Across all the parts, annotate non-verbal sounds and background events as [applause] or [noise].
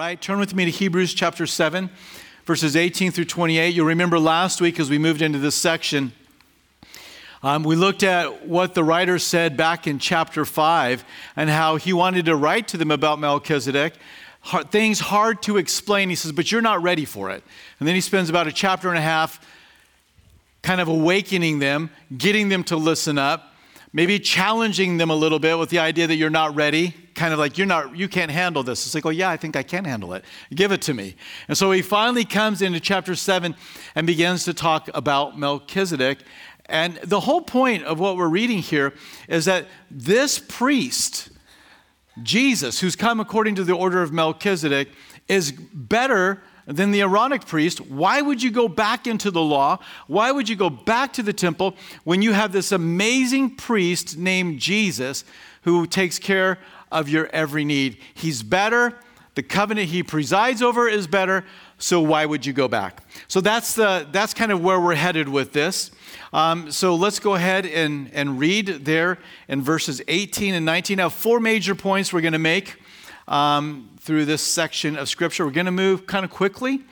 right, turn with me to Hebrews chapter 7, verses 18 through 28. You'll remember last week as we moved into this section, um, we looked at what the writer said back in chapter 5 and how he wanted to write to them about Melchizedek. Hard, things hard to explain. He says, but you're not ready for it. And then he spends about a chapter and a half kind of awakening them, getting them to listen up maybe challenging them a little bit with the idea that you're not ready kind of like you're not you can't handle this. It's like oh yeah i think i can handle it. Give it to me. And so he finally comes into chapter 7 and begins to talk about melchizedek. And the whole point of what we're reading here is that this priest jesus who's come according to the order of melchizedek is better than the Aaronic priest, why would you go back into the law? Why would you go back to the temple when you have this amazing priest named Jesus who takes care of your every need? He's better. The covenant he presides over is better. So why would you go back? So that's the that's kind of where we're headed with this. Um, so let's go ahead and, and read there in verses 18 and 19. Now, four major points we're going to make um, through this section of Scripture. We're going to move kind of quickly.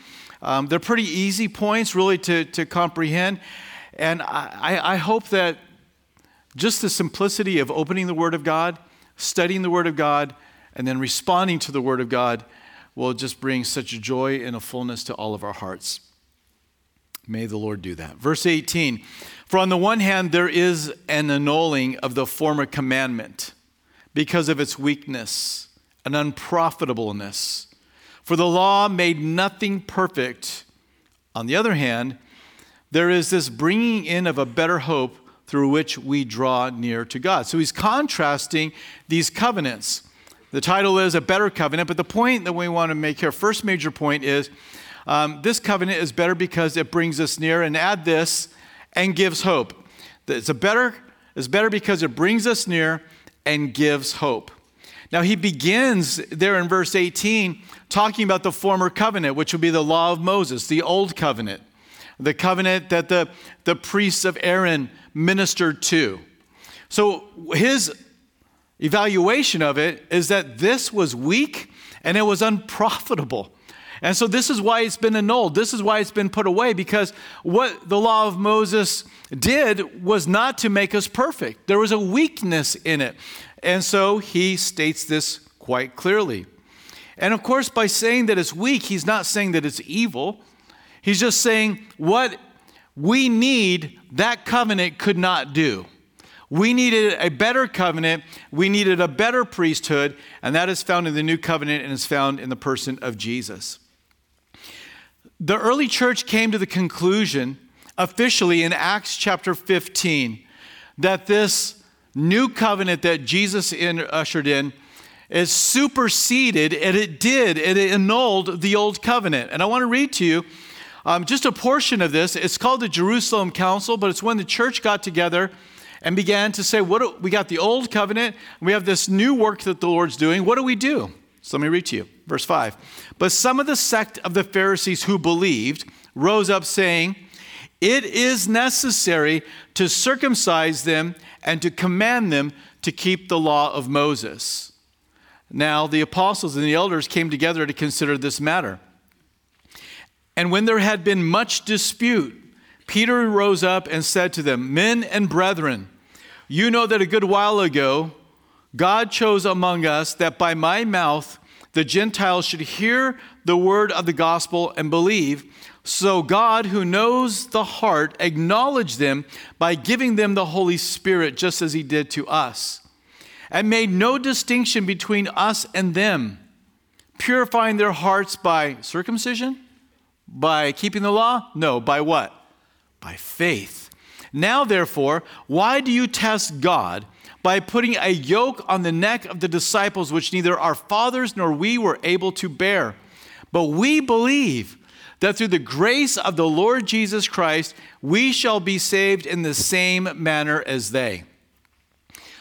Um, they're pretty easy points, really, to, to comprehend. And I, I hope that just the simplicity of opening the Word of God, studying the Word of God, and then responding to the Word of God will just bring such joy and a fullness to all of our hearts. May the Lord do that. Verse 18 For on the one hand, there is an annulling of the former commandment because of its weakness an unprofitableness. For the law made nothing perfect. On the other hand, there is this bringing in of a better hope through which we draw near to God. So he's contrasting these covenants. The title is A Better Covenant, but the point that we want to make here, first major point, is um, this covenant is better because it brings us near, and add this, and gives hope. It's a better, it's better because it brings us near and gives hope. Now, he begins there in verse 18 talking about the former covenant, which would be the law of Moses, the old covenant, the covenant that the, the priests of Aaron ministered to. So, his evaluation of it is that this was weak and it was unprofitable. And so, this is why it's been annulled. This is why it's been put away because what the law of Moses did was not to make us perfect. There was a weakness in it. And so he states this quite clearly. And of course, by saying that it's weak, he's not saying that it's evil. He's just saying what we need, that covenant could not do. We needed a better covenant. We needed a better priesthood, and that is found in the new covenant and is found in the person of Jesus. The early church came to the conclusion, officially in Acts chapter 15, that this new covenant that Jesus in, ushered in is superseded, and it did, and it annulled the old covenant. And I want to read to you um, just a portion of this. It's called the Jerusalem Council, but it's when the church got together and began to say, "What do, we got the old covenant, we have this new work that the Lord's doing. What do we do?" So let me read to you, verse five. But some of the sect of the Pharisees who believed rose up, saying, "It is necessary to circumcise them." and to command them to keep the law of Moses. Now, the apostles and the elders came together to consider this matter. And when there had been much dispute, Peter rose up and said to them, Men and brethren, you know that a good while ago God chose among us that by my mouth the Gentiles should hear the word of the gospel and believe. So God, who knows the heart, acknowledged them by giving them the Holy Spirit, just as He did to us, and made no distinction between us and them, purifying their hearts by circumcision, by keeping the law? No, by what? By faith. Now, therefore, why do you test God by putting a yoke on the neck of the disciples, which neither our fathers nor we were able to bear? But we believe that through the grace of the Lord Jesus Christ, we shall be saved in the same manner as they.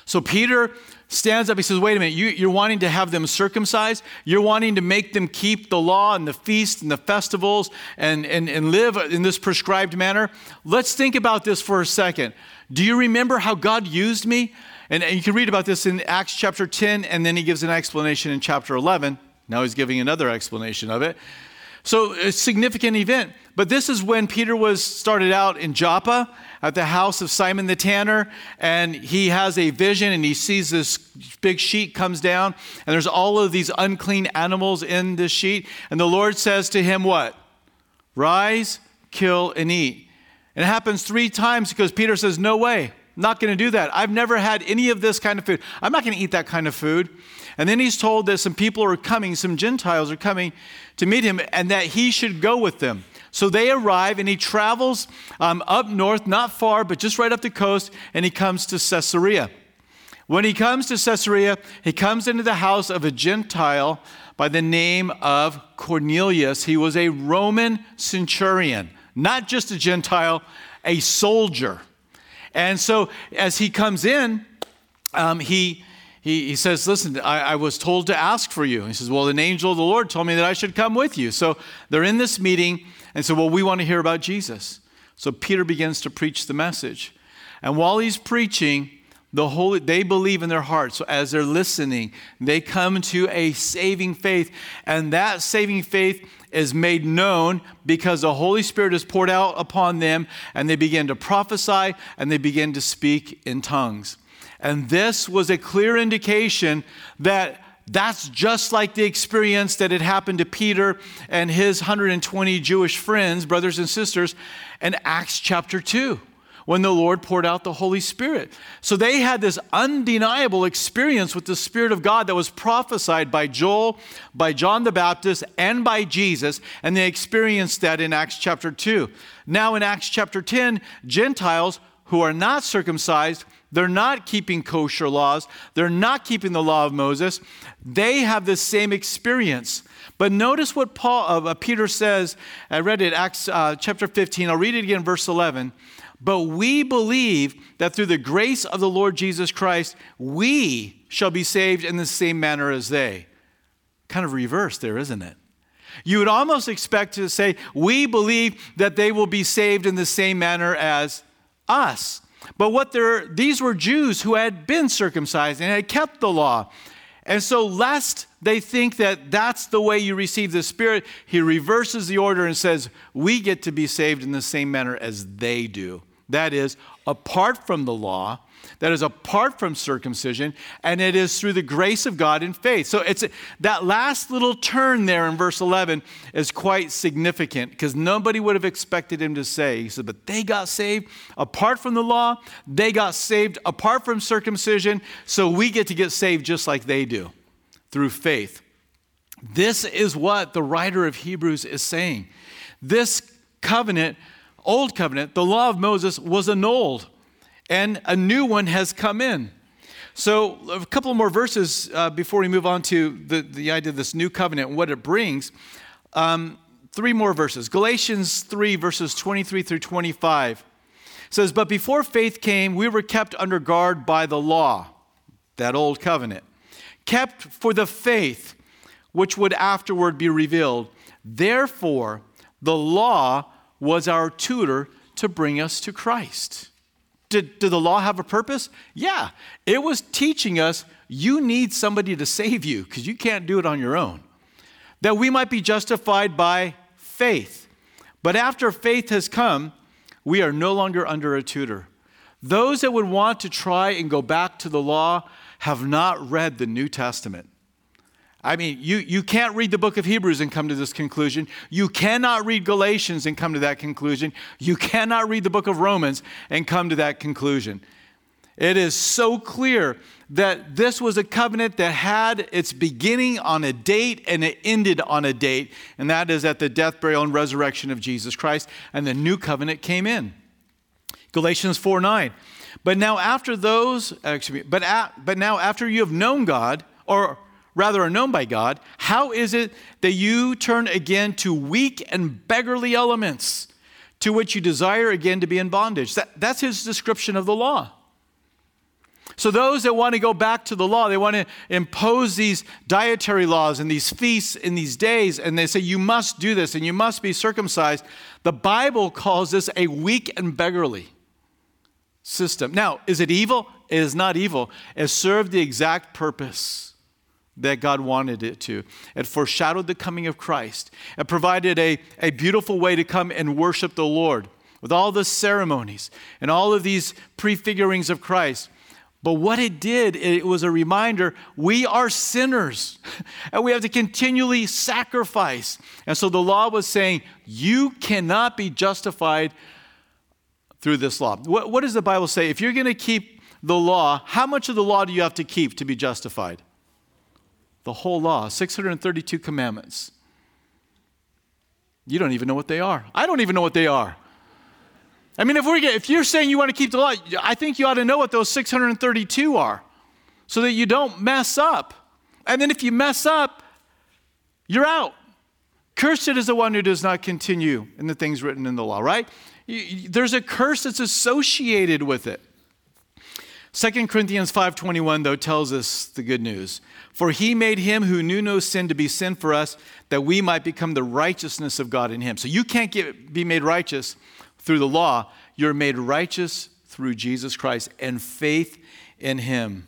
So Peter stands up. He says, Wait a minute, you, are wanting to have them circumcised? You're wanting to make them keep the law and the feasts and the festivals and, and, and live in this prescribed manner? Let's think about this for a second. Do you remember how God used me? And, and you can read about this in Acts chapter 10, and then he gives an explanation in chapter 11. Now he's giving another explanation of it. So, a significant event. But this is when Peter was started out in Joppa at the house of Simon the tanner, and he has a vision and he sees this big sheet comes down, and there's all of these unclean animals in this sheet. And the Lord says to him, What? Rise, kill, and eat. And it happens three times because Peter says, No way, not going to do that. I've never had any of this kind of food. I'm not going to eat that kind of food. And then he's told that some people are coming, some Gentiles are coming to meet him, and that he should go with them. So they arrive, and he travels um, up north, not far, but just right up the coast, and he comes to Caesarea. When he comes to Caesarea, he comes into the house of a Gentile by the name of Cornelius. He was a Roman centurion, not just a Gentile, a soldier. And so as he comes in, um, he he, he says, Listen, I, I was told to ask for you. He says, Well, an angel of the Lord told me that I should come with you. So they're in this meeting and so, Well, we want to hear about Jesus. So Peter begins to preach the message. And while he's preaching, the Holy, they believe in their hearts. So as they're listening, they come to a saving faith. And that saving faith is made known because the Holy Spirit is poured out upon them, and they begin to prophesy and they begin to speak in tongues. And this was a clear indication that that's just like the experience that had happened to Peter and his 120 Jewish friends, brothers and sisters, in Acts chapter 2 when the Lord poured out the Holy Spirit. So they had this undeniable experience with the Spirit of God that was prophesied by Joel, by John the Baptist, and by Jesus, and they experienced that in Acts chapter 2. Now in Acts chapter 10, Gentiles who are not circumcised they're not keeping kosher laws. They're not keeping the law of Moses. They have the same experience. But notice what Paul, uh, Peter says. I read it, Acts uh, chapter 15. I'll read it again, verse 11. But we believe that through the grace of the Lord Jesus Christ, we shall be saved in the same manner as they. Kind of reverse there, isn't it? You would almost expect to say, we believe that they will be saved in the same manner as us. But what they're, these were Jews who had been circumcised and had kept the law. And so, lest they think that that's the way you receive the Spirit, he reverses the order and says, We get to be saved in the same manner as they do. That is, apart from the law, that is apart from circumcision, and it is through the grace of God in faith. So it's that last little turn there in verse 11 is quite significant because nobody would have expected him to say. He said, But they got saved apart from the law, they got saved apart from circumcision, so we get to get saved just like they do through faith. This is what the writer of Hebrews is saying. This covenant, old covenant, the law of Moses was annulled and a new one has come in. So, a couple more verses uh, before we move on to the, the idea of this new covenant and what it brings. Um, three more verses. Galatians 3, verses 23 through 25 says, But before faith came, we were kept under guard by the law, that old covenant, kept for the faith which would afterward be revealed. Therefore, the law was our tutor to bring us to Christ. Did, did the law have a purpose? Yeah. It was teaching us you need somebody to save you because you can't do it on your own. That we might be justified by faith. But after faith has come, we are no longer under a tutor. Those that would want to try and go back to the law have not read the New Testament. I mean, you, you can't read the book of Hebrews and come to this conclusion. You cannot read Galatians and come to that conclusion. You cannot read the book of Romans and come to that conclusion. It is so clear that this was a covenant that had its beginning on a date and it ended on a date, and that is at the death, burial, and resurrection of Jesus Christ, and the new covenant came in. Galatians 4 9. But now after those, uh, excuse me, but, at, but now after you have known God, or rather are known by God, how is it that you turn again to weak and beggarly elements to which you desire again to be in bondage? That, that's his description of the law. So, those that want to go back to the law, they want to impose these dietary laws and these feasts in these days, and they say, you must do this and you must be circumcised. The Bible calls this a weak and beggarly system. Now, is it evil? It is not evil. It served the exact purpose that God wanted it to. It foreshadowed the coming of Christ. It provided a, a beautiful way to come and worship the Lord with all the ceremonies and all of these prefigurings of Christ. But what it did, it was a reminder we are sinners [laughs] and we have to continually sacrifice. And so the law was saying, you cannot be justified through this law. What, what does the Bible say? If you're going to keep the law, how much of the law do you have to keep to be justified? The whole law, 632 commandments. You don't even know what they are. I don't even know what they are. I mean, if, we're, if you're saying you want to keep the law, I think you ought to know what those 632 are so that you don't mess up. And then if you mess up, you're out. Cursed is the one who does not continue in the things written in the law, right? There's a curse that's associated with it. 2 Corinthians 5:21 though tells us the good news. For he made him who knew no sin to be sin for us that we might become the righteousness of God in him. So you can't get, be made righteous through the law, you're made righteous through Jesus Christ and faith in him.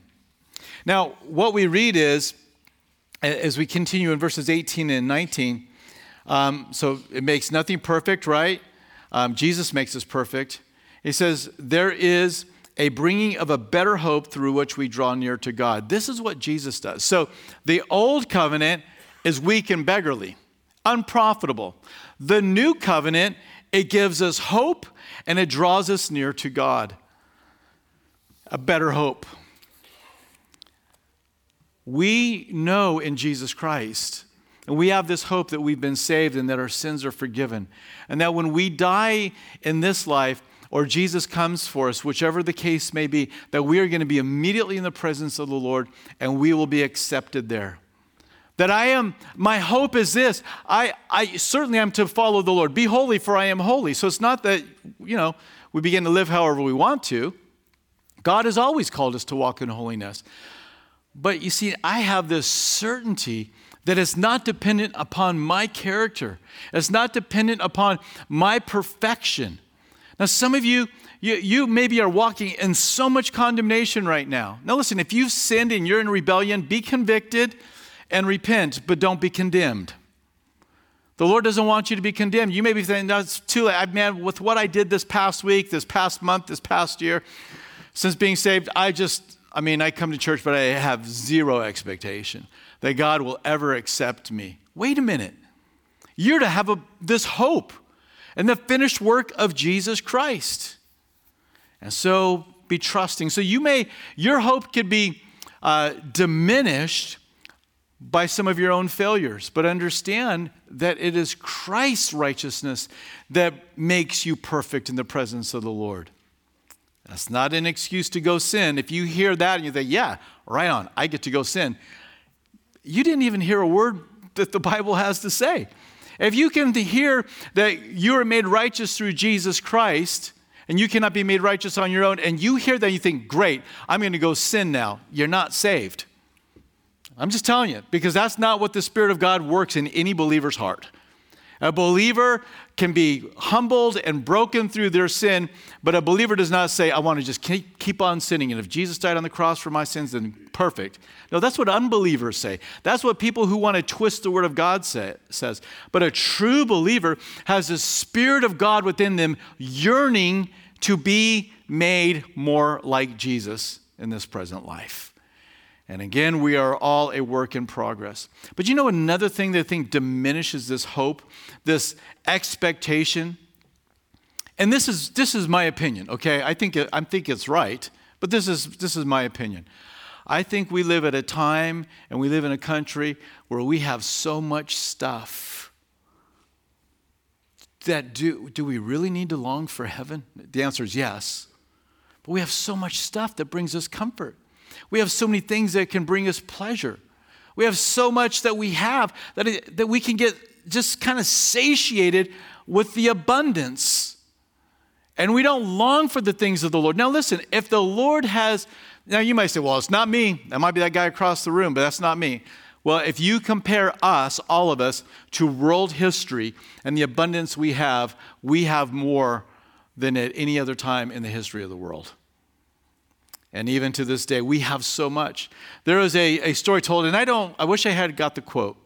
Now, what we read is, as we continue in verses 18 and 19, um, so it makes nothing perfect, right? Um, Jesus makes us perfect. He says, There is a bringing of a better hope through which we draw near to God. This is what Jesus does. So the old covenant is weak and beggarly, unprofitable. The new covenant it gives us hope and it draws us near to God. A better hope. We know in Jesus Christ, and we have this hope that we've been saved and that our sins are forgiven. And that when we die in this life, or Jesus comes for us, whichever the case may be, that we are going to be immediately in the presence of the Lord and we will be accepted there. That I am, my hope is this I, I certainly am to follow the Lord. Be holy, for I am holy. So it's not that, you know, we begin to live however we want to. God has always called us to walk in holiness. But you see, I have this certainty that it's not dependent upon my character, it's not dependent upon my perfection. Now, some of you, you, you maybe are walking in so much condemnation right now. Now, listen, if you've sinned and you're in rebellion, be convicted and repent, but don't be condemned. The Lord doesn't want you to be condemned. You may be saying, that's too late. Man, with what I did this past week, this past month, this past year, since being saved, I just, I mean, I come to church, but I have zero expectation that God will ever accept me. Wait a minute. You're to have a, this hope and the finished work of Jesus Christ. And so be trusting. So you may, your hope could be uh, diminished by some of your own failures, but understand that it is Christ's righteousness that makes you perfect in the presence of the Lord. That's not an excuse to go sin. If you hear that and you think, yeah, right on, I get to go sin, you didn't even hear a word that the Bible has to say. If you can hear that you are made righteous through Jesus Christ, and you cannot be made righteous on your own, and you hear that, you think, great, I'm going to go sin now. You're not saved. I'm just telling you, because that's not what the Spirit of God works in any believer's heart. A believer can be humbled and broken through their sin, but a believer does not say, I want to just keep, keep on sinning. And if Jesus died on the cross for my sins, then perfect. No, that's what unbelievers say. That's what people who want to twist the word of God say, says. But a true believer has the Spirit of God within them yearning to be made more like Jesus in this present life. And again, we are all a work in progress. But you know another thing that I think diminishes this hope, this expectation? And this is, this is my opinion, okay? I think, I think it's right, but this is, this is my opinion. I think we live at a time and we live in a country where we have so much stuff that do, do we really need to long for heaven? The answer is yes. But we have so much stuff that brings us comfort. We have so many things that can bring us pleasure. We have so much that we have that, it, that we can get just kind of satiated with the abundance. And we don't long for the things of the Lord. Now, listen, if the Lord has, now you might say, well, it's not me. That might be that guy across the room, but that's not me. Well, if you compare us, all of us, to world history and the abundance we have, we have more than at any other time in the history of the world. And even to this day, we have so much. There was a, a story told, and I don't, I wish I had got the quote.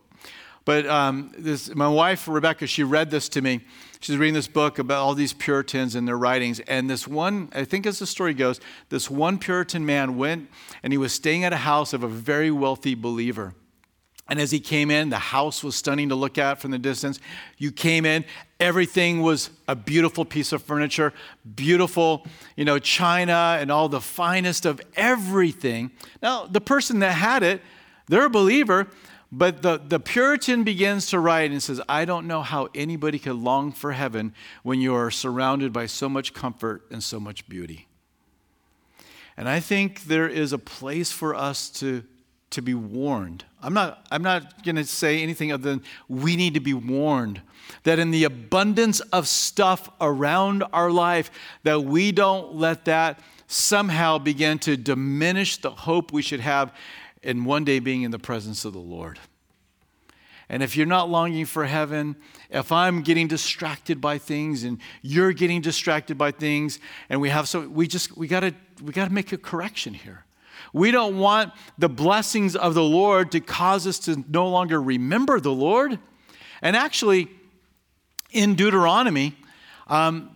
But um, this, my wife, Rebecca, she read this to me. She's reading this book about all these Puritans and their writings. And this one, I think as the story goes, this one Puritan man went and he was staying at a house of a very wealthy believer. And as he came in, the house was stunning to look at from the distance. You came in, everything was a beautiful piece of furniture, beautiful, you know, china and all the finest of everything. Now, the person that had it, they're a believer, but the, the Puritan begins to write and says, I don't know how anybody could long for heaven when you are surrounded by so much comfort and so much beauty. And I think there is a place for us to to be warned. I'm not, I'm not going to say anything other than we need to be warned that in the abundance of stuff around our life, that we don't let that somehow begin to diminish the hope we should have in one day being in the presence of the Lord. And if you're not longing for heaven, if I'm getting distracted by things and you're getting distracted by things, and we have so we just we gotta we gotta make a correction here. We don't want the blessings of the Lord to cause us to no longer remember the Lord. And actually, in Deuteronomy, um,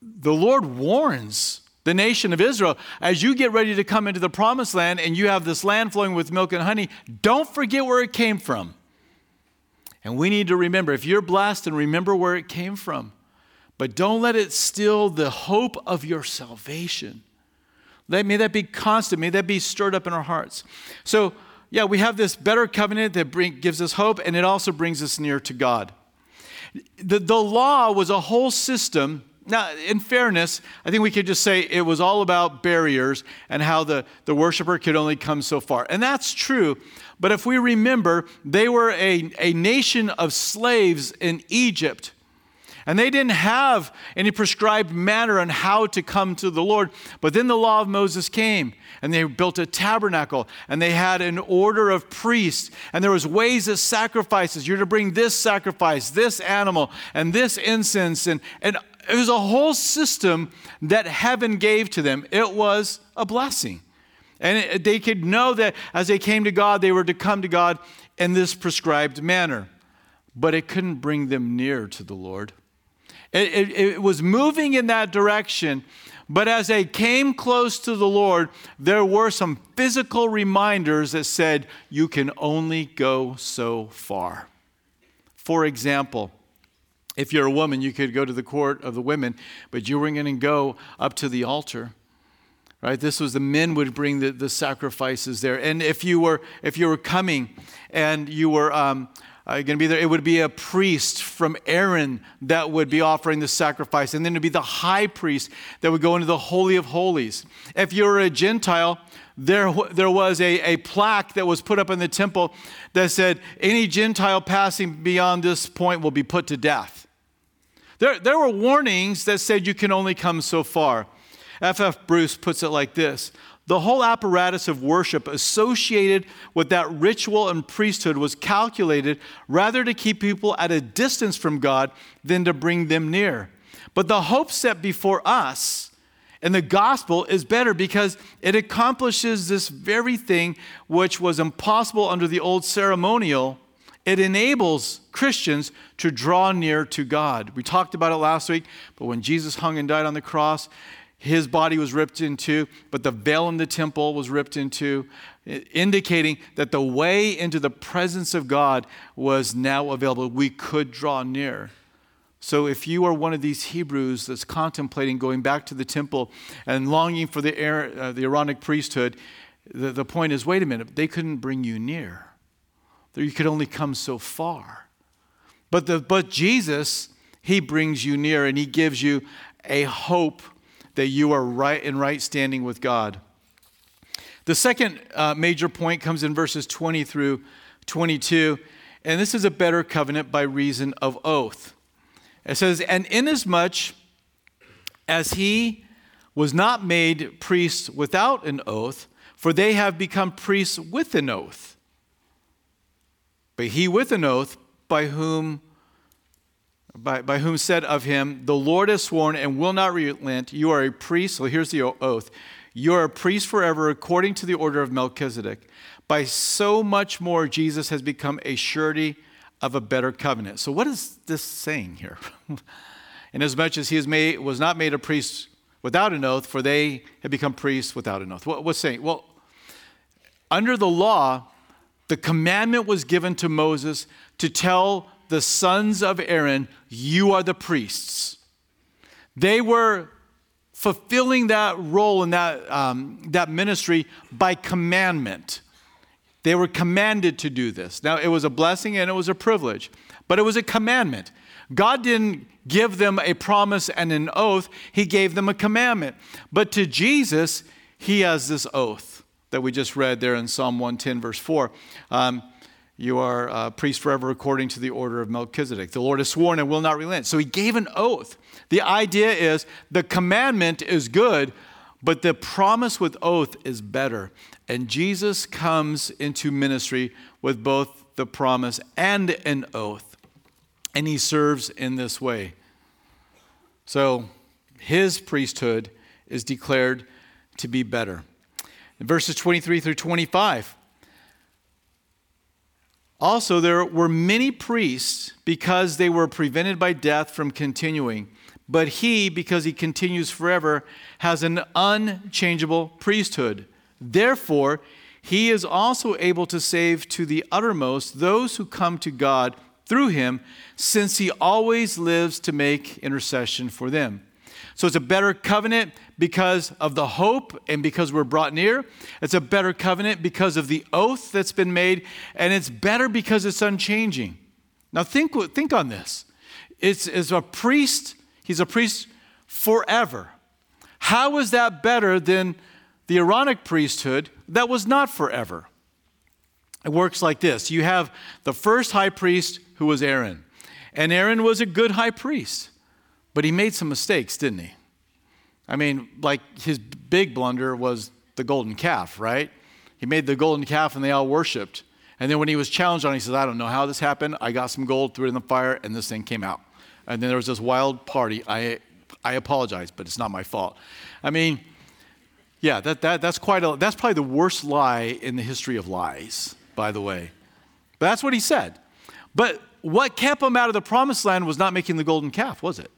the Lord warns the nation of Israel as you get ready to come into the promised land and you have this land flowing with milk and honey, don't forget where it came from. And we need to remember if you're blessed and remember where it came from, but don't let it steal the hope of your salvation. Let, may that be constant. May that be stirred up in our hearts. So, yeah, we have this better covenant that bring, gives us hope, and it also brings us near to God. The, the law was a whole system. Now, in fairness, I think we could just say it was all about barriers and how the, the worshiper could only come so far. And that's true. But if we remember, they were a, a nation of slaves in Egypt. And they didn't have any prescribed manner on how to come to the Lord. But then the law of Moses came, and they built a tabernacle, and they had an order of priests, and there was ways of sacrifices. You're to bring this sacrifice, this animal, and this incense, and, and it was a whole system that heaven gave to them. It was a blessing. And it, they could know that as they came to God, they were to come to God in this prescribed manner. But it couldn't bring them near to the Lord. It, it, it, was moving in that direction. But as they came close to the Lord, there were some physical reminders that said, You can only go so far. For example, if you're a woman, you could go to the court of the women, but you weren't going to go up to the altar. Right? This was the men would bring the, the sacrifices there. And if you were if you were coming and you were um, uh, going to be there. It would be a priest from Aaron that would be offering the sacrifice, and then it'd be the high priest that would go into the Holy of Holies. If you were a Gentile, there, there was a, a plaque that was put up in the temple that said, Any Gentile passing beyond this point will be put to death. There, there were warnings that said you can only come so far. F.F. Bruce puts it like this the whole apparatus of worship associated with that ritual and priesthood was calculated rather to keep people at a distance from God than to bring them near. But the hope set before us in the gospel is better because it accomplishes this very thing which was impossible under the old ceremonial. It enables Christians to draw near to God. We talked about it last week, but when Jesus hung and died on the cross, his body was ripped in two, but the veil in the temple was ripped in two, indicating that the way into the presence of God was now available. We could draw near. So, if you are one of these Hebrews that's contemplating going back to the temple and longing for the, uh, the Aaronic priesthood, the, the point is wait a minute, they couldn't bring you near. You could only come so far. But, the, but Jesus, He brings you near and He gives you a hope that you are right in right standing with God. The second uh, major point comes in verses 20 through 22, and this is a better covenant by reason of oath. It says, And inasmuch as he was not made priest without an oath, for they have become priests with an oath. But he with an oath, by whom by, by whom said of him, The Lord has sworn and will not relent. You are a priest. So here's the oath You are a priest forever according to the order of Melchizedek. By so much more, Jesus has become a surety of a better covenant. So, what is this saying here? [laughs] Inasmuch as he is made, was not made a priest without an oath, for they had become priests without an oath. What, what's saying? Well, under the law, the commandment was given to Moses to tell the sons of Aaron, You are the priests. They were fulfilling that role in that, um, that ministry by commandment. They were commanded to do this. Now, it was a blessing and it was a privilege, but it was a commandment. God didn't give them a promise and an oath, He gave them a commandment. But to Jesus, He has this oath that we just read there in Psalm 110, verse 4. Um, you are a priest forever according to the order of Melchizedek. The Lord has sworn and will not relent. So he gave an oath. The idea is the commandment is good, but the promise with oath is better. And Jesus comes into ministry with both the promise and an oath. And he serves in this way. So his priesthood is declared to be better. In verses 23 through 25, also, there were many priests because they were prevented by death from continuing. But he, because he continues forever, has an unchangeable priesthood. Therefore, he is also able to save to the uttermost those who come to God through him, since he always lives to make intercession for them. So it's a better covenant because of the hope and because we're brought near. It's a better covenant because of the oath that's been made, and it's better because it's unchanging. Now, think, think on this. It's, it's a priest, he's a priest forever. How is that better than the Aaronic priesthood that was not forever? It works like this you have the first high priest who was Aaron, and Aaron was a good high priest, but he made some mistakes, didn't he? I mean, like his big blunder was the golden calf, right? He made the golden calf and they all worshiped. And then when he was challenged on it, he says, I don't know how this happened. I got some gold, threw it in the fire, and this thing came out. And then there was this wild party. I, I apologize, but it's not my fault. I mean, yeah, that, that, that's, quite a, that's probably the worst lie in the history of lies, by the way. But that's what he said. But what kept him out of the promised land was not making the golden calf, was it?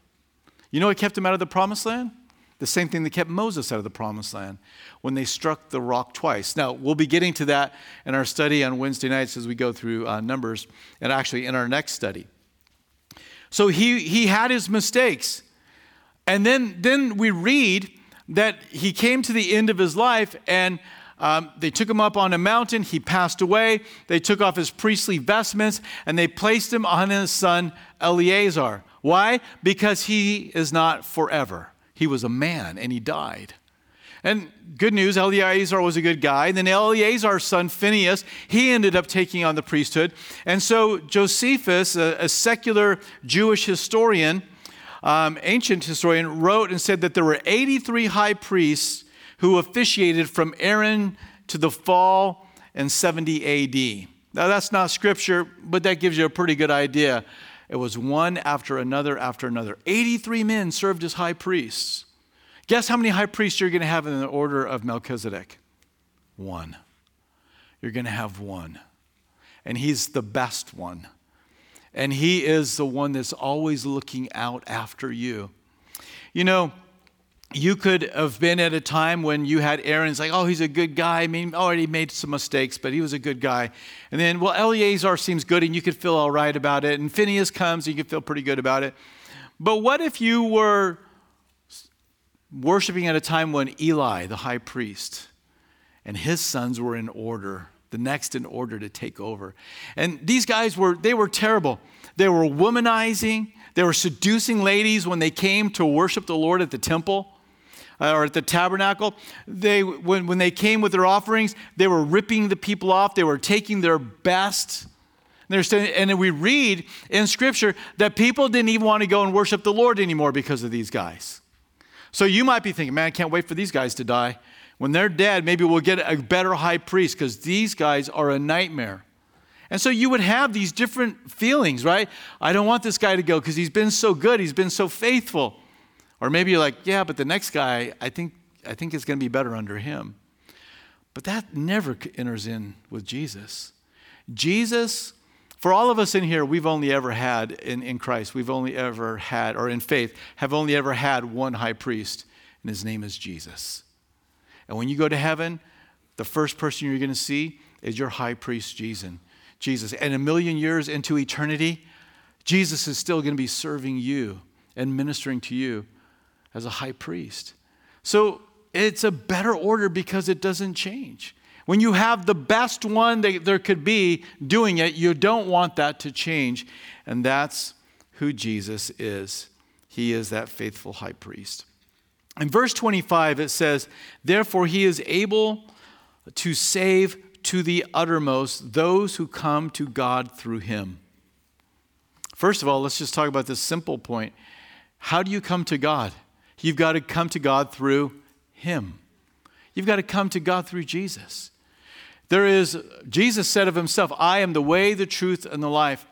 You know what kept him out of the promised land? The same thing that kept Moses out of the promised land when they struck the rock twice. Now, we'll be getting to that in our study on Wednesday nights as we go through uh, Numbers, and actually in our next study. So he, he had his mistakes. And then, then we read that he came to the end of his life and um, they took him up on a mountain. He passed away. They took off his priestly vestments and they placed him on his son Eleazar. Why? Because he is not forever. He was a man and he died. And good news, Eleazar was a good guy. And then Eleazar's son, Phineas, he ended up taking on the priesthood. And so Josephus, a, a secular Jewish historian, um, ancient historian, wrote and said that there were 83 high priests who officiated from Aaron to the fall in 70 AD. Now, that's not scripture, but that gives you a pretty good idea it was one after another after another. 83 men served as high priests. Guess how many high priests you're going to have in the order of Melchizedek? One. You're going to have one. And he's the best one. And he is the one that's always looking out after you. You know, you could have been at a time when you had Aaron's like, oh, he's a good guy. I mean, already made some mistakes, but he was a good guy. And then, well, Eleazar seems good, and you could feel all right about it. And Phineas comes, and you could feel pretty good about it. But what if you were worshiping at a time when Eli, the high priest, and his sons were in order, the next in order to take over? And these guys were, they were terrible. They were womanizing. They were seducing ladies when they came to worship the Lord at the temple Uh, or at the tabernacle, they, when, when they came with their offerings, they were ripping the people off, they were taking their best. And we read in Scripture that people didn't even want to go and worship the Lord anymore because of these guys. So you might be thinking, man, I can't wait for these guys to die. When they're dead, maybe we'll get a better high priest because these guys are a nightmare. And so you would have these different feelings, right? I don't want this guy to go because he's been so good, he's been so faithful. Or maybe you're like, yeah, but the next guy, I think I think it's going to be better under him. But that never enters in with Jesus. Jesus, for all of us in here, we've only ever had in, in Christ, we've only ever had, or in faith, have only ever had one high priest, and his name is Jesus. And when you go to heaven, the first person you're going to see is your high priest, Jesus. Jesus. And a million years into eternity, Jesus is still going to be serving you and ministering to you as a high priest. So it's a better order because it doesn't change. When you have the best one that there could be doing it, you don't want that to change. And that's who Jesus is. He is that faithful high priest. In verse 25, it says, Therefore, he is able to save to the uttermost those who come to God through him. First of all, let's just talk about this simple point. How do you come to God? You've got to come to God through him. You've got to come to God through Jesus. There is, Jesus said of himself, I am the way, the truth, and the life.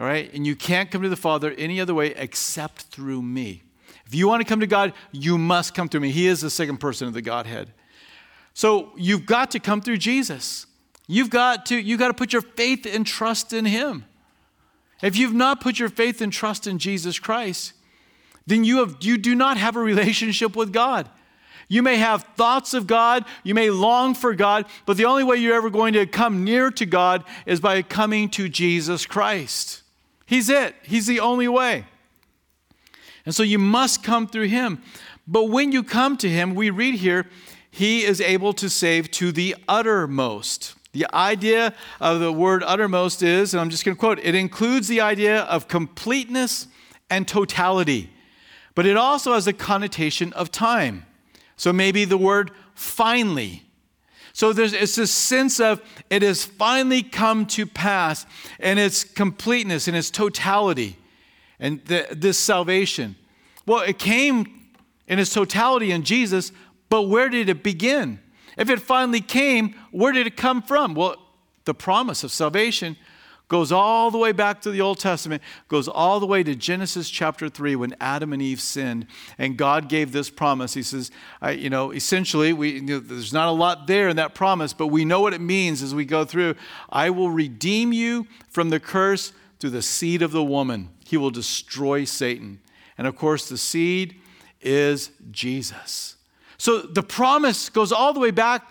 All right? And you can't come to the Father any other way except through me. If you want to come to God, you must come through me. He is the second person of the Godhead. So you've got to come through Jesus. You've got to, you've got to put your faith and trust in Him. If you've not put your faith and trust in Jesus Christ, then you, have, you do not have a relationship with God. You may have thoughts of God, you may long for God, but the only way you're ever going to come near to God is by coming to Jesus Christ. He's it, He's the only way. And so you must come through Him. But when you come to Him, we read here, He is able to save to the uttermost. The idea of the word uttermost is, and I'm just going to quote, it includes the idea of completeness and totality, but it also has a connotation of time. So maybe the word finally. So there's it's this sense of it has finally come to pass and its completeness and its totality and the, this salvation. Well, it came in its totality in Jesus, but where did it begin? If it finally came, where did it come from? Well, the promise of salvation goes all the way back to the Old Testament, goes all the way to Genesis chapter 3 when Adam and Eve sinned. And God gave this promise. He says, I, you know, essentially, we, you know, there's not a lot there in that promise, but we know what it means as we go through. I will redeem you from the curse through the seed of the woman. He will destroy Satan. And of course, the seed is Jesus. So the promise goes all the way back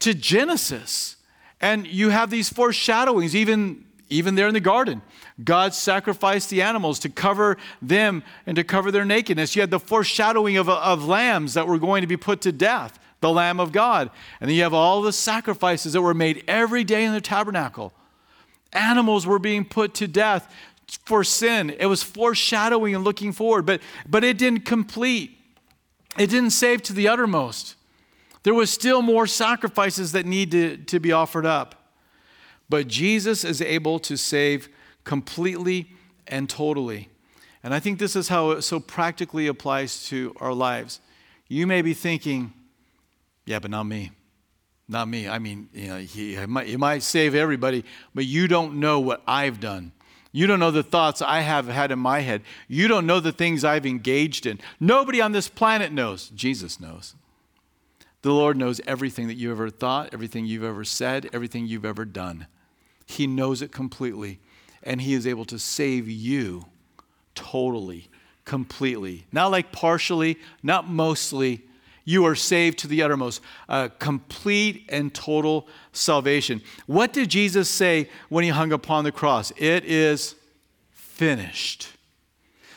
to Genesis. And you have these foreshadowings, even even there in the garden, God sacrificed the animals to cover them and to cover their nakedness. You had the foreshadowing of, of lambs that were going to be put to death, the Lamb of God. And then you have all the sacrifices that were made every day in the tabernacle. Animals were being put to death for sin. It was foreshadowing and looking forward, but, but it didn't complete. It didn't save to the uttermost. There was still more sacrifices that need to, to be offered up. But Jesus is able to save completely and totally. And I think this is how it so practically applies to our lives. You may be thinking, yeah, but not me. Not me. I mean, you know, he, he, might, he might save everybody, but you don't know what I've done. You don't know the thoughts I have had in my head. You don't know the things I've engaged in. Nobody on this planet knows. Jesus knows. The Lord knows everything that you've ever thought, everything you've ever said, everything you've ever done. He knows it completely, and He is able to save you totally, completely. Not like partially, not mostly. You are saved to the uttermost, complete and total salvation. What did Jesus say when He hung upon the cross? It is finished.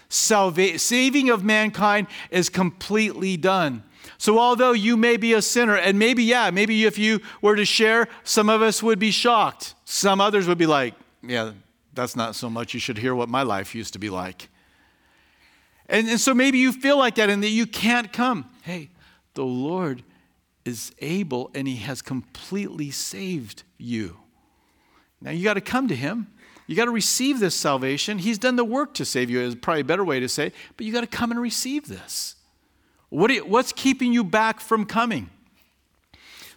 Salva- saving of mankind is completely done. So, although you may be a sinner, and maybe, yeah, maybe if you were to share, some of us would be shocked. Some others would be like, yeah, that's not so much. You should hear what my life used to be like. And, and so maybe you feel like that and that you can't come. Hey, the Lord is able and He has completely saved you. Now you got to come to Him. You got to receive this salvation. He's done the work to save you, is probably a better way to say, it, but you got to come and receive this. What you, what's keeping you back from coming?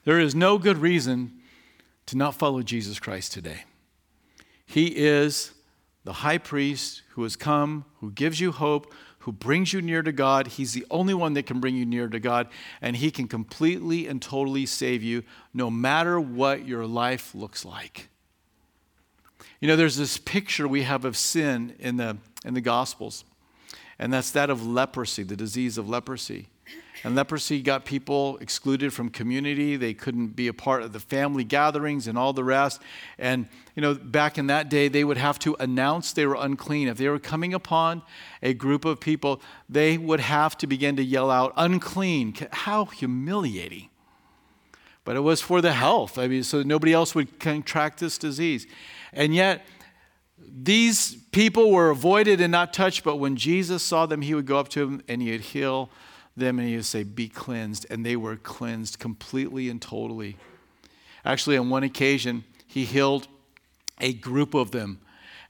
There is no good reason to not follow Jesus Christ today. He is the high priest who has come, who gives you hope, who brings you near to God. He's the only one that can bring you near to God, and He can completely and totally save you no matter what your life looks like. You know, there's this picture we have of sin in the, in the Gospels, and that's that of leprosy, the disease of leprosy. And leprosy got people excluded from community. They couldn't be a part of the family gatherings and all the rest. And, you know, back in that day, they would have to announce they were unclean. If they were coming upon a group of people, they would have to begin to yell out, unclean. How humiliating. But it was for the health. I mean, so nobody else would contract this disease. And yet, these people were avoided and not touched, but when Jesus saw them, he would go up to them and he would heal them and he would say, Be cleansed. And they were cleansed completely and totally. Actually, on one occasion, he healed a group of them.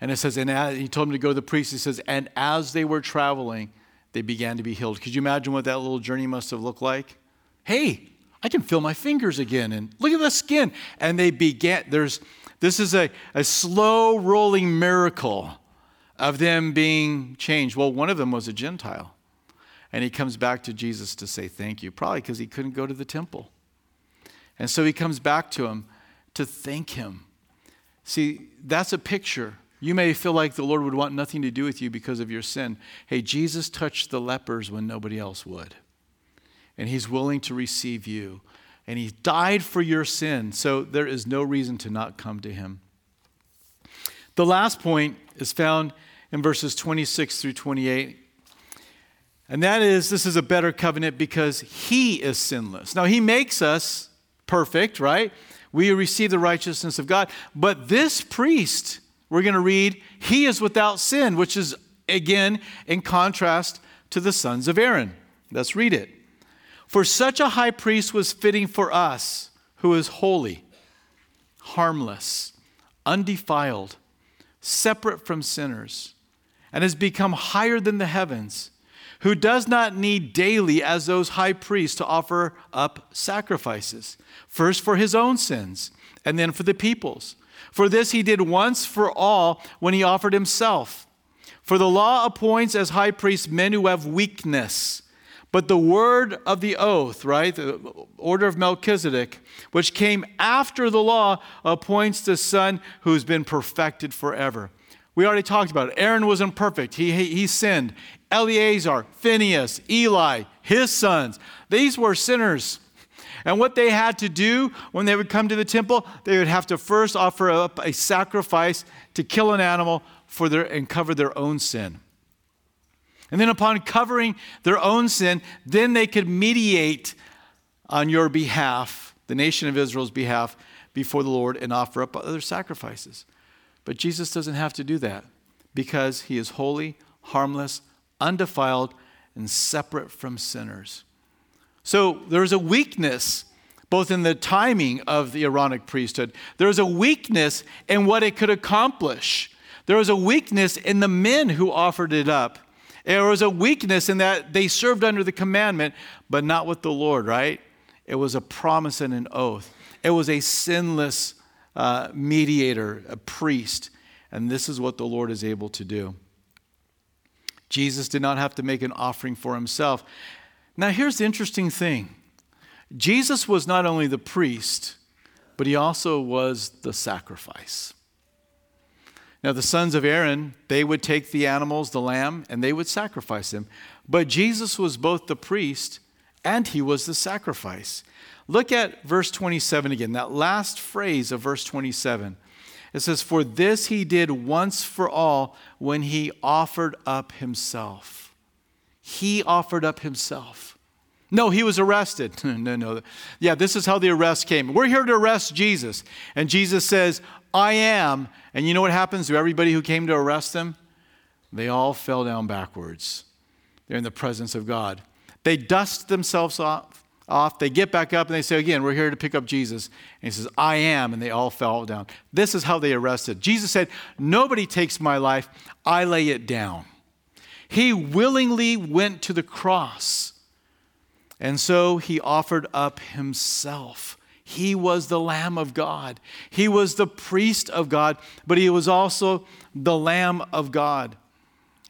And it says, and he told them to go to the priest. He says, and as they were traveling, they began to be healed. Could you imagine what that little journey must have looked like? Hey, I can feel my fingers again, and look at the skin. And they began, there's, this is a, a slow rolling miracle of them being changed. Well, one of them was a Gentile. And he comes back to Jesus to say thank you, probably because he couldn't go to the temple. And so he comes back to him to thank him. See, that's a picture. You may feel like the Lord would want nothing to do with you because of your sin. Hey, Jesus touched the lepers when nobody else would. And he's willing to receive you. And he died for your sin. So there is no reason to not come to him. The last point is found in verses 26 through 28. And that is, this is a better covenant because he is sinless. Now, he makes us perfect, right? We receive the righteousness of God. But this priest, we're going to read, he is without sin, which is, again, in contrast to the sons of Aaron. Let's read it. For such a high priest was fitting for us, who is holy, harmless, undefiled, separate from sinners, and has become higher than the heavens who does not need daily, as those high priests, to offer up sacrifices, first for his own sins, and then for the people's. For this he did once for all when he offered himself. For the law appoints as high priests men who have weakness. But the word of the oath, right, the order of Melchizedek, which came after the law, appoints the Son who's been perfected forever. We already talked about it. Aaron was imperfect, he, he, he sinned. Eleazar, Phineas, Eli, his sons, these were sinners. And what they had to do when they would come to the temple, they would have to first offer up a sacrifice to kill an animal for their, and cover their own sin. And then, upon covering their own sin, then they could mediate on your behalf, the nation of Israel's behalf, before the Lord and offer up other sacrifices. But Jesus doesn't have to do that because he is holy, harmless, undefiled, and separate from sinners. So there's a weakness both in the timing of the Aaronic priesthood, there's a weakness in what it could accomplish. There was a weakness in the men who offered it up. There was a weakness in that they served under the commandment, but not with the Lord, right? It was a promise and an oath. It was a sinless uh, mediator, a priest. And this is what the Lord is able to do. Jesus did not have to make an offering for himself. Now, here's the interesting thing Jesus was not only the priest, but he also was the sacrifice. Now, the sons of Aaron, they would take the animals, the lamb, and they would sacrifice them. But Jesus was both the priest and he was the sacrifice. Look at verse 27 again, that last phrase of verse 27. It says, For this he did once for all when he offered up himself. He offered up himself. No, he was arrested. [laughs] no, no. Yeah, this is how the arrest came. We're here to arrest Jesus. And Jesus says, I am. And you know what happens to everybody who came to arrest him? They all fell down backwards. They're in the presence of God. They dust themselves off off. They get back up and they say, Again, we're here to pick up Jesus. And he says, I am. And they all fell down. This is how they arrested. Jesus said, Nobody takes my life, I lay it down. He willingly went to the cross. And so he offered up himself. He was the Lamb of God. He was the priest of God, but he was also the Lamb of God.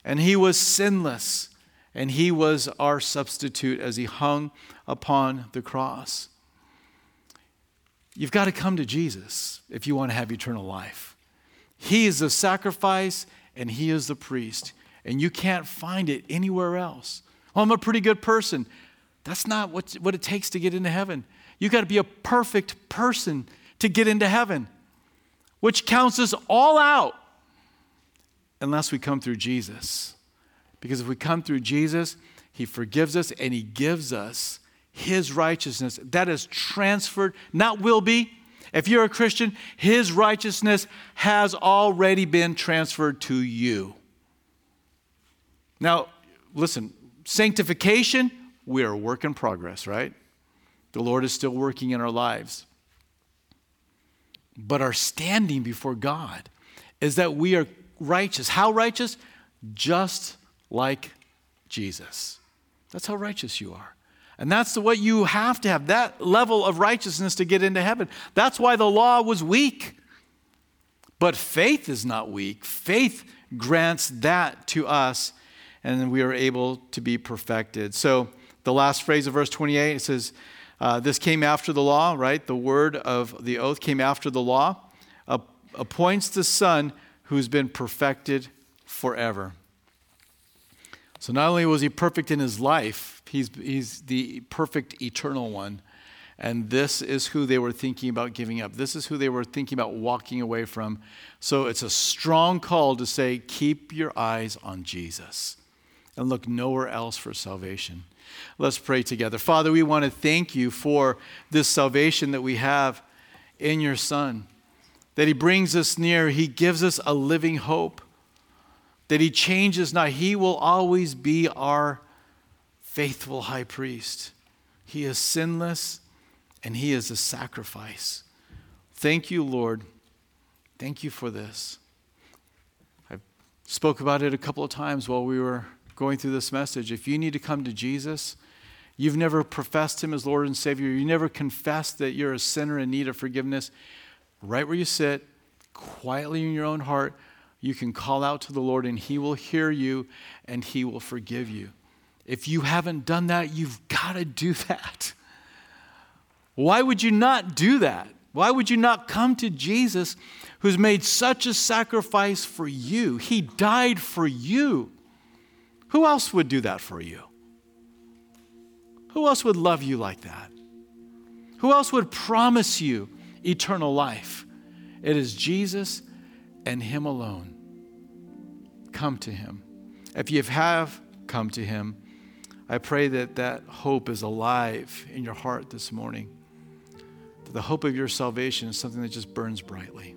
And he was sinless, and he was our substitute as he hung upon the cross. You've got to come to Jesus if you want to have eternal life. He is the sacrifice, and he is the priest, and you can't find it anywhere else. Well, I'm a pretty good person. That's not what, what it takes to get into heaven. You got to be a perfect person to get into heaven, which counts us all out unless we come through Jesus. Because if we come through Jesus, He forgives us and He gives us His righteousness. That is transferred, not will be. If you're a Christian, His righteousness has already been transferred to you. Now, listen, sanctification, we are a work in progress, right? The Lord is still working in our lives. But our standing before God is that we are righteous. How righteous? Just like Jesus. That's how righteous you are. And that's what you have to have that level of righteousness to get into heaven. That's why the law was weak. But faith is not weak. Faith grants that to us, and we are able to be perfected. So, the last phrase of verse 28 it says, uh, this came after the law, right? The word of the oath came after the law. Appoints the Son who's been perfected forever. So not only was he perfect in his life, he's, he's the perfect eternal one. And this is who they were thinking about giving up. This is who they were thinking about walking away from. So it's a strong call to say, keep your eyes on Jesus and look nowhere else for salvation. Let's pray together. Father, we want to thank you for this salvation that we have in your Son, that He brings us near, He gives us a living hope, that He changes not. He will always be our faithful high priest. He is sinless and He is a sacrifice. Thank you, Lord. Thank you for this. I spoke about it a couple of times while we were going through this message. If you need to come to Jesus, you've never professed Him as Lord and Savior, you never confessed that you're a sinner in need of forgiveness, right where you sit, quietly in your own heart, you can call out to the Lord and He will hear you and He will forgive you. If you haven't done that, you've got to do [laughs] that. Why would you not do that? Why would you not come to Jesus who's made such a sacrifice for you? He died for you. Who else would do that for you? Who else would love you like that? Who else would promise you eternal life? It is Jesus and Him alone. Come to Him. If you have come to Him, I pray that that hope is alive in your heart this morning. That the hope of your salvation is something that just burns brightly.